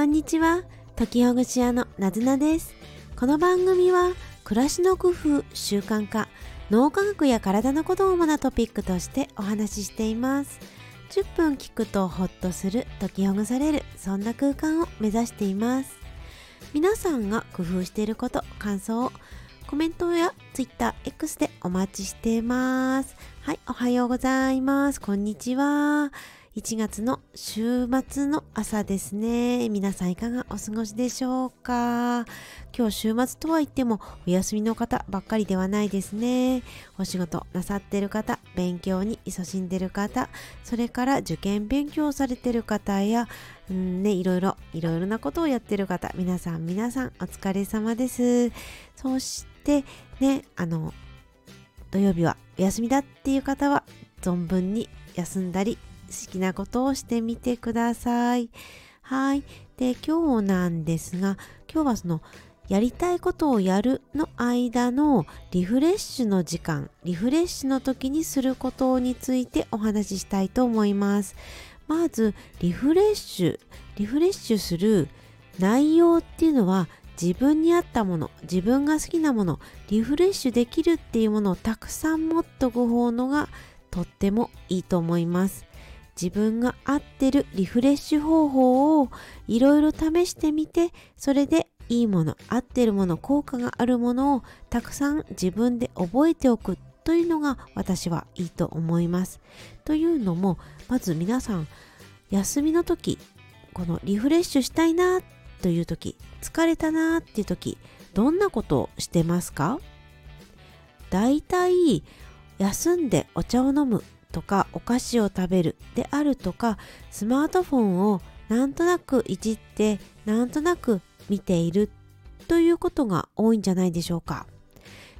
こんにちは。時ほぐし屋のなずなです。この番組は暮らしの工夫習慣化脳科学や体のことを主なトピックとしてお話ししています。10分聞くとホッとする解きほぐされるそんな空間を目指しています。皆さんが工夫していること感想をコメントや TwitterX でお待ちしています。はいおはようございます。こんにちは。1月の週末の朝ですね。皆さんいかがお過ごしでしょうか？今日週末とは言ってもお休みの方ばっかりではないですね。お仕事なさってる方、勉強に勤しんでる方、それから受験勉強されてる方や、うんね、いろいろ、いろいろなことをやってる方、皆さん皆さんお疲れ様です。そしてね、あの、土曜日はお休みだっていう方は存分に休んだり好きなことをしてみてください。はい。で、今日なんですが、今日はその、やりたいことをやるの間のリフレッシュの時間、リフレッシュの時にすることについてお話ししたいと思います。まず、リフレッシュ、リフレッシュする内容っていうのは自分に合ったもの、自分が好きなもの、リフレッシュできるっていうものをたくさん持っとく方のがとってもいいと思います。自分が合ってるリフレッシュ方法をいろいろ試してみて、それでいいもの、合ってるもの、効果があるものをたくさん自分で覚えておくというのが私はいいと思います。というのも、まず皆さん、休みの時、このリフレッシュしたいなという時、疲れたなっていう時、どんなことをしてますか？大体、休んでお茶を飲むとかお菓子を食べるであるとかスマートフォンをなんとなくいじってなんとなく見ているということが多いんじゃないでしょうか。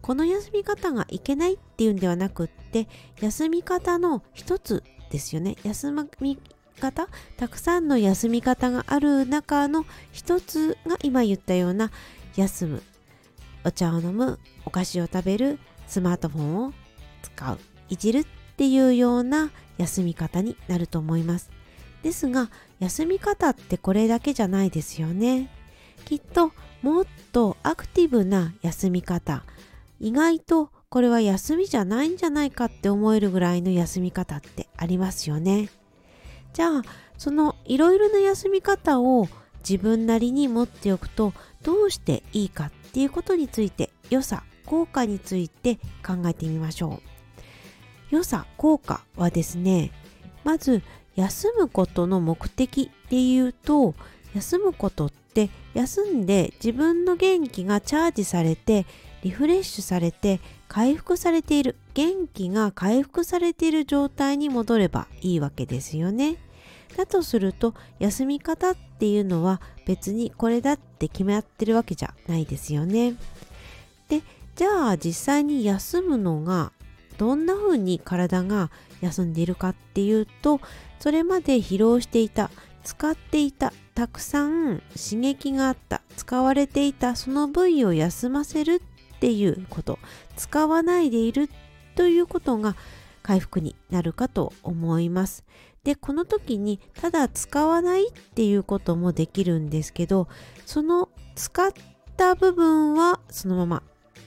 この休み方がいけないっていうんではなくって休み方の一つですよね。休み方たくさんの休み方がある中の一つが今言ったような休むお茶を飲むお菓子を食べるスマートフォンを使ういじるっていうような休み方になると思います。ですが、休み方ってこれだけじゃないですよね。きっともっとアクティブな休み方、意外とこれは休みじゃないんじゃないかって思えるぐらいの休み方ってありますよね。じゃあ、そのいろいろな休み方を自分なりに持っておくとどうしていいかっていうことについて良さ、効果について考えてみましょう。良さ、効果はですね、まず休むことの目的で言うと、休むことって休んで自分の元気がチャージされてリフレッシュされて回復されている元気が回復されている状態に戻ればいいわけですよね。だとすると休み方っていうのは別にこれだって決まってるわけじゃないですよね。でじゃあ実際に休むのがどんな風に体が休んでいるかっていうとそれまで疲労していた使っていたたくさん刺激があった使われていたその部位を休ませるっていうこと使わないでいるということが回復になるかと思います。でこの時にただ使わないっていうこともできるんですけどその使った部分はそのまま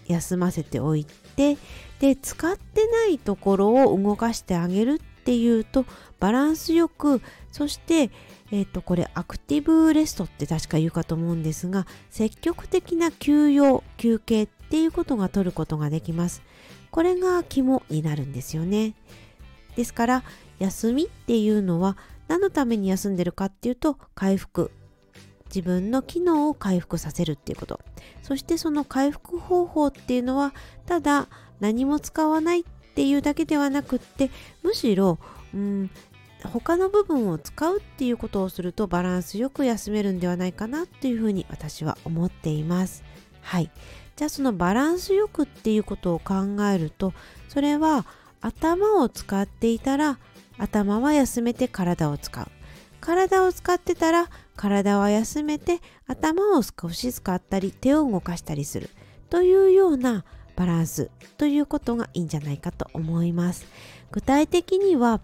休ませておいてで使ってないところを動かしてあげるっていうとバランスよくそしてえっ、ー、とこれアクティブレストって確か言うかと思うんですが積極的な休養休憩っていうことが取ることができます。これが肝になるんですよね。ですから休みっていうのは何のために休んでるかっていうと回復。自分の機能を回復させるっていうこと。そしてその回復方法っていうのはただ何も使わないっていうだけではなくってむしろ、うん、他の部分を使うっていうことをするとバランスよく休めるんではないかなっていうふうに私は思っています。はい。じゃあそのバランスよくっていうことを考えるとそれは頭を使っていたら頭は休めて体を使う。体を使ってたら体は休めて頭を少し使ったり手を動かしたりするというようなバランスということがいいんじゃないかと思います。具体的には、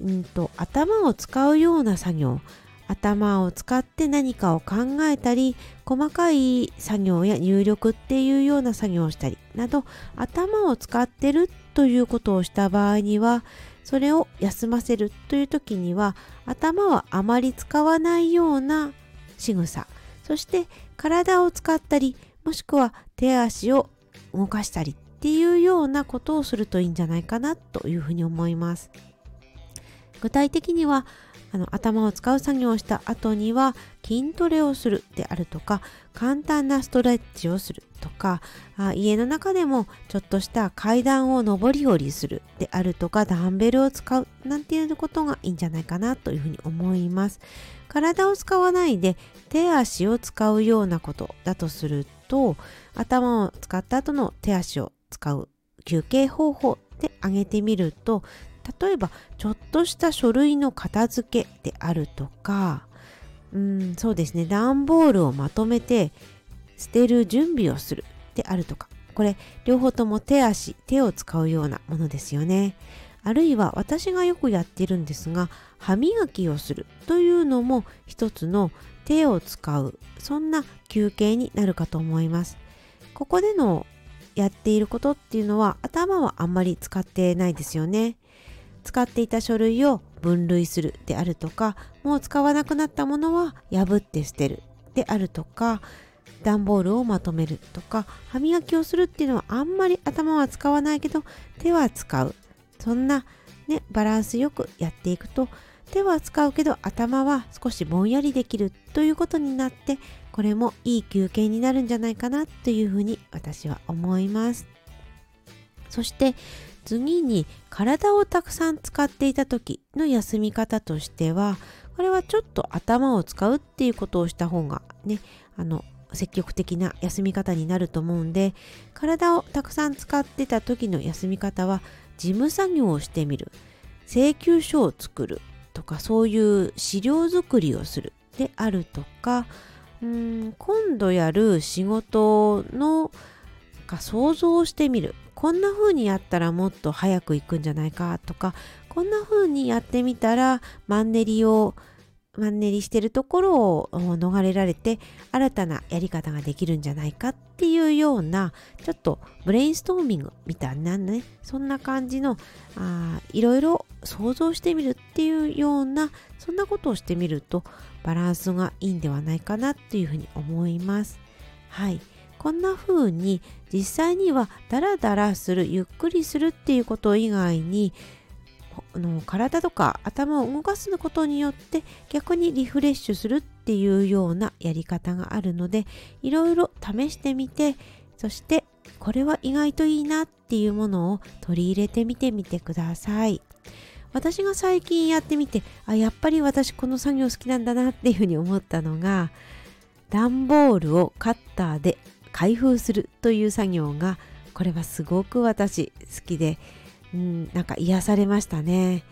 うんと頭を使うような作業頭を使って何かを考えたり細かい作業や入力っていうような作業をしたりなど頭を使ってるということをした場合にはそれを休ませるという時には頭はあまり使わないような仕草。そして体を使ったりもしくは手足を動かしたりっていうようなことをするといいんじゃないかなというふうに思います。具体的にはあの頭を使う作業をした後には筋トレをするであるとか簡単なストレッチをするとかあ家の中でもちょっとした階段を上り下りするであるとかダンベルを使うなんていうことがいいんじゃないかなというふうに思います。体を使わないで手足を使うようなことだとすると頭を使った後の手足を使う休憩方法で挙げてみると例えばちょっとした書類の片付けであるとかうんそうですね。段ボールをまとめて捨てる準備をするであるとか。これ両方とも手足手を使うようなものですよね。あるいは私がよくやってるんですが歯磨きをするというのも一つの手を使うそんな休憩になるかと思います。ここでのやっていることっていうのは頭はあんまり使ってないですよね。使っていた書類を分類するであるとかもう使わなくなったものは破って捨てるであるとか段ボールをまとめるとか歯磨きをするっていうのはあんまり頭は使わないけど手は使う。そんなねバランスよくやっていくと手は使うけど頭は少しぼんやりできるということになってこれもいい休憩になるんじゃないかなというふうに私は思います。そして次に体をたくさん使っていた時の休み方としてはこれはちょっと頭を使うっていうことをした方がねあの積極的な休み方になると思うんで体をたくさん使ってた時の休み方は事務作業をしてみる請求書を作るとかそういう資料作りをするであるとかうん今度やる仕事の想像してみる。こんな風にやったらもっと早く行くんじゃないか。とかこんな風にやってみたらマンネリをマンネリしてるところを逃れられて新たなやり方ができるんじゃないか。っていうようなちょっとブレインストーミングみたいなね。そんな感じのあいろいろ想像してみるっていうようなそんなことをしてみるとバランスがいいんではないかなっていうふうに思います。はい。こんな風に実際にはダラダラするゆっくりするっていうこと以外にの体とか頭を動かすことによって逆にリフレッシュするっていうようなやり方があるのでいろいろ試してみてそしてこれは意外といいなっていうものを取り入れてみてみてください。私が最近やってみてあやっぱり私この作業好きなんだなっていうふうに思ったのが段ボールをカッターで開封するという作業がこれはすごく私好きで、うん、なんか癒されましたね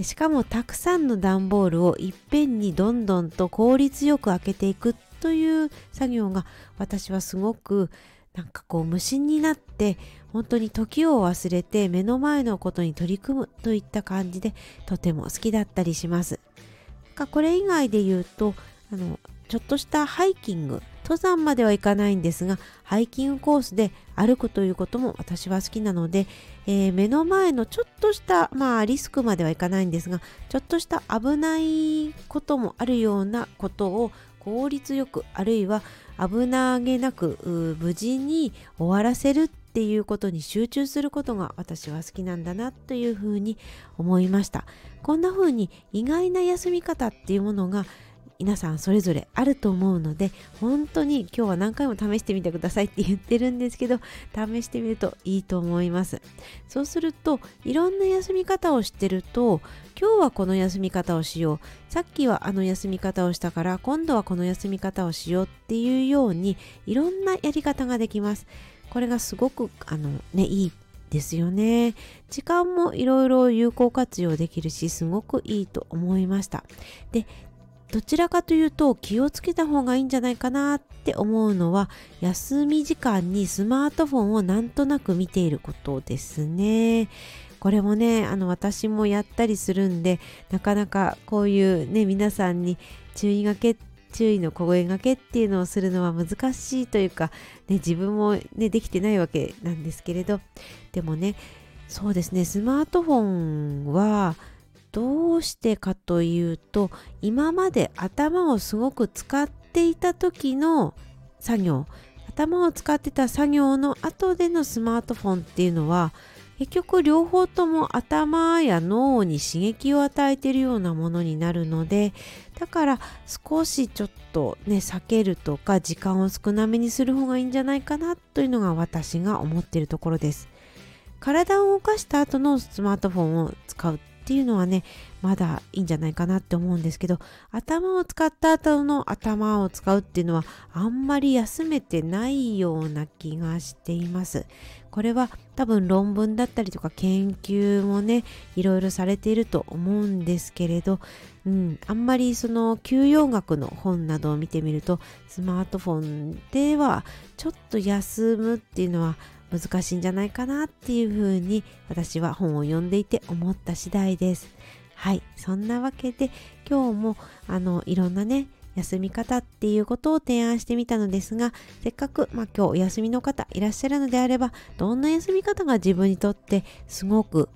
しかもたくさんの段ボールをいっぺんにどんどんと効率よく開けていくという作業が私はすごくなんかこう無心になって本当に時を忘れて目の前のことに取り組むといった感じでとても好きだったりします。これ以外で言うとあのちょっとしたハイキング登山まではいかないんですがハイキングコースで歩くということも私は好きなので、えー、目の前のちょっとしたまあリスクまではいかないんですがちょっとした危ないこともあるようなことを効率よくあるいは危なげなく無事に終わらせるっていうことに集中することが私は好きなんだなというふうに思いました。こんな風に意外な休み方っていうものが皆さんそれぞれあると思うので本当に今日は何回も試してみてくださいって言ってるんですけど試してみるといいと思います。そうするといろんな休み方をしてると今日はこの休み方をしよう。さっきはあの休み方をしたから今度はこの休み方をしようっていうようにいろんなやり方ができます。これがすごくあのねいいですよね。時間もいろいろ有効活用できるしすごくいいと思いました。でどちらかというと気をつけた方がいいんじゃないかなって思うのは休み時間にスマートフォンをなんとなく見ていることですね。これもねあの私もやったりするんでなかなかこういうね皆さんに注意がけ注意の声がけっていうのをするのは難しいというか、ね、自分も、ね、できてないわけなんですけれどでもねそうですねスマートフォンはどうしてかというと今まで頭をすごく使っていた時の作業頭を使ってた作業の後でのスマートフォンっていうのは結局両方とも頭や脳に刺激を与えているようなものになるのでだから少しちょっとね避けるとか時間を少なめにする方がいいんじゃないかなというのが私が思っているところです。体を動かした後のスマートフォンを使うっていうのはねまだいいんじゃないかなって思うんですけど頭を使った後の頭を使うっていうのはあんまり休めてないような気がしています。これは多分論文だったりとか研究もねいろいろされていると思うんですけれど、うん、あんまりその休養学の本などを見てみるとスマートフォンではちょっと休むっていうのは難しいんじゃないかなっていうふうに私は本を読んでいて思った次第です。はい、そんなわけで今日もあのいろんなね休み方っていうことを提案してみたのですがせっかく、まあ、今日お休みの方いらっしゃるのであればどんな休み方が自分にとってすごく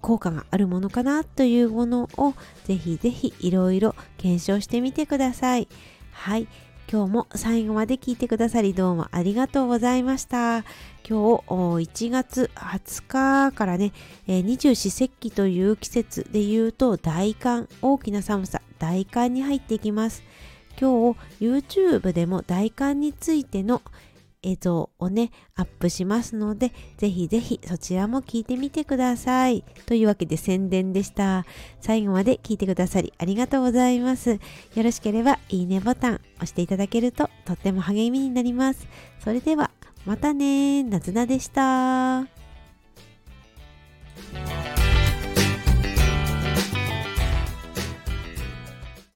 効果があるものかなというものをぜひぜひいろいろ検証してみてください。はい。今日も最後まで聞いてくださりどうもありがとうございました。今日1月20日からね、二十四節気という季節で言うと大寒、大きな寒さ、大寒に入っていきます。今日 YouTube でも大寒についての映像をね、アップしますので、ぜひぜひそちらも聞いてみてください。というわけで宣伝でした。最後まで聞いてくださりありがとうございます。よろしければいいねボタン押していただけるととっても励みになります。それでは、またねなずなでした。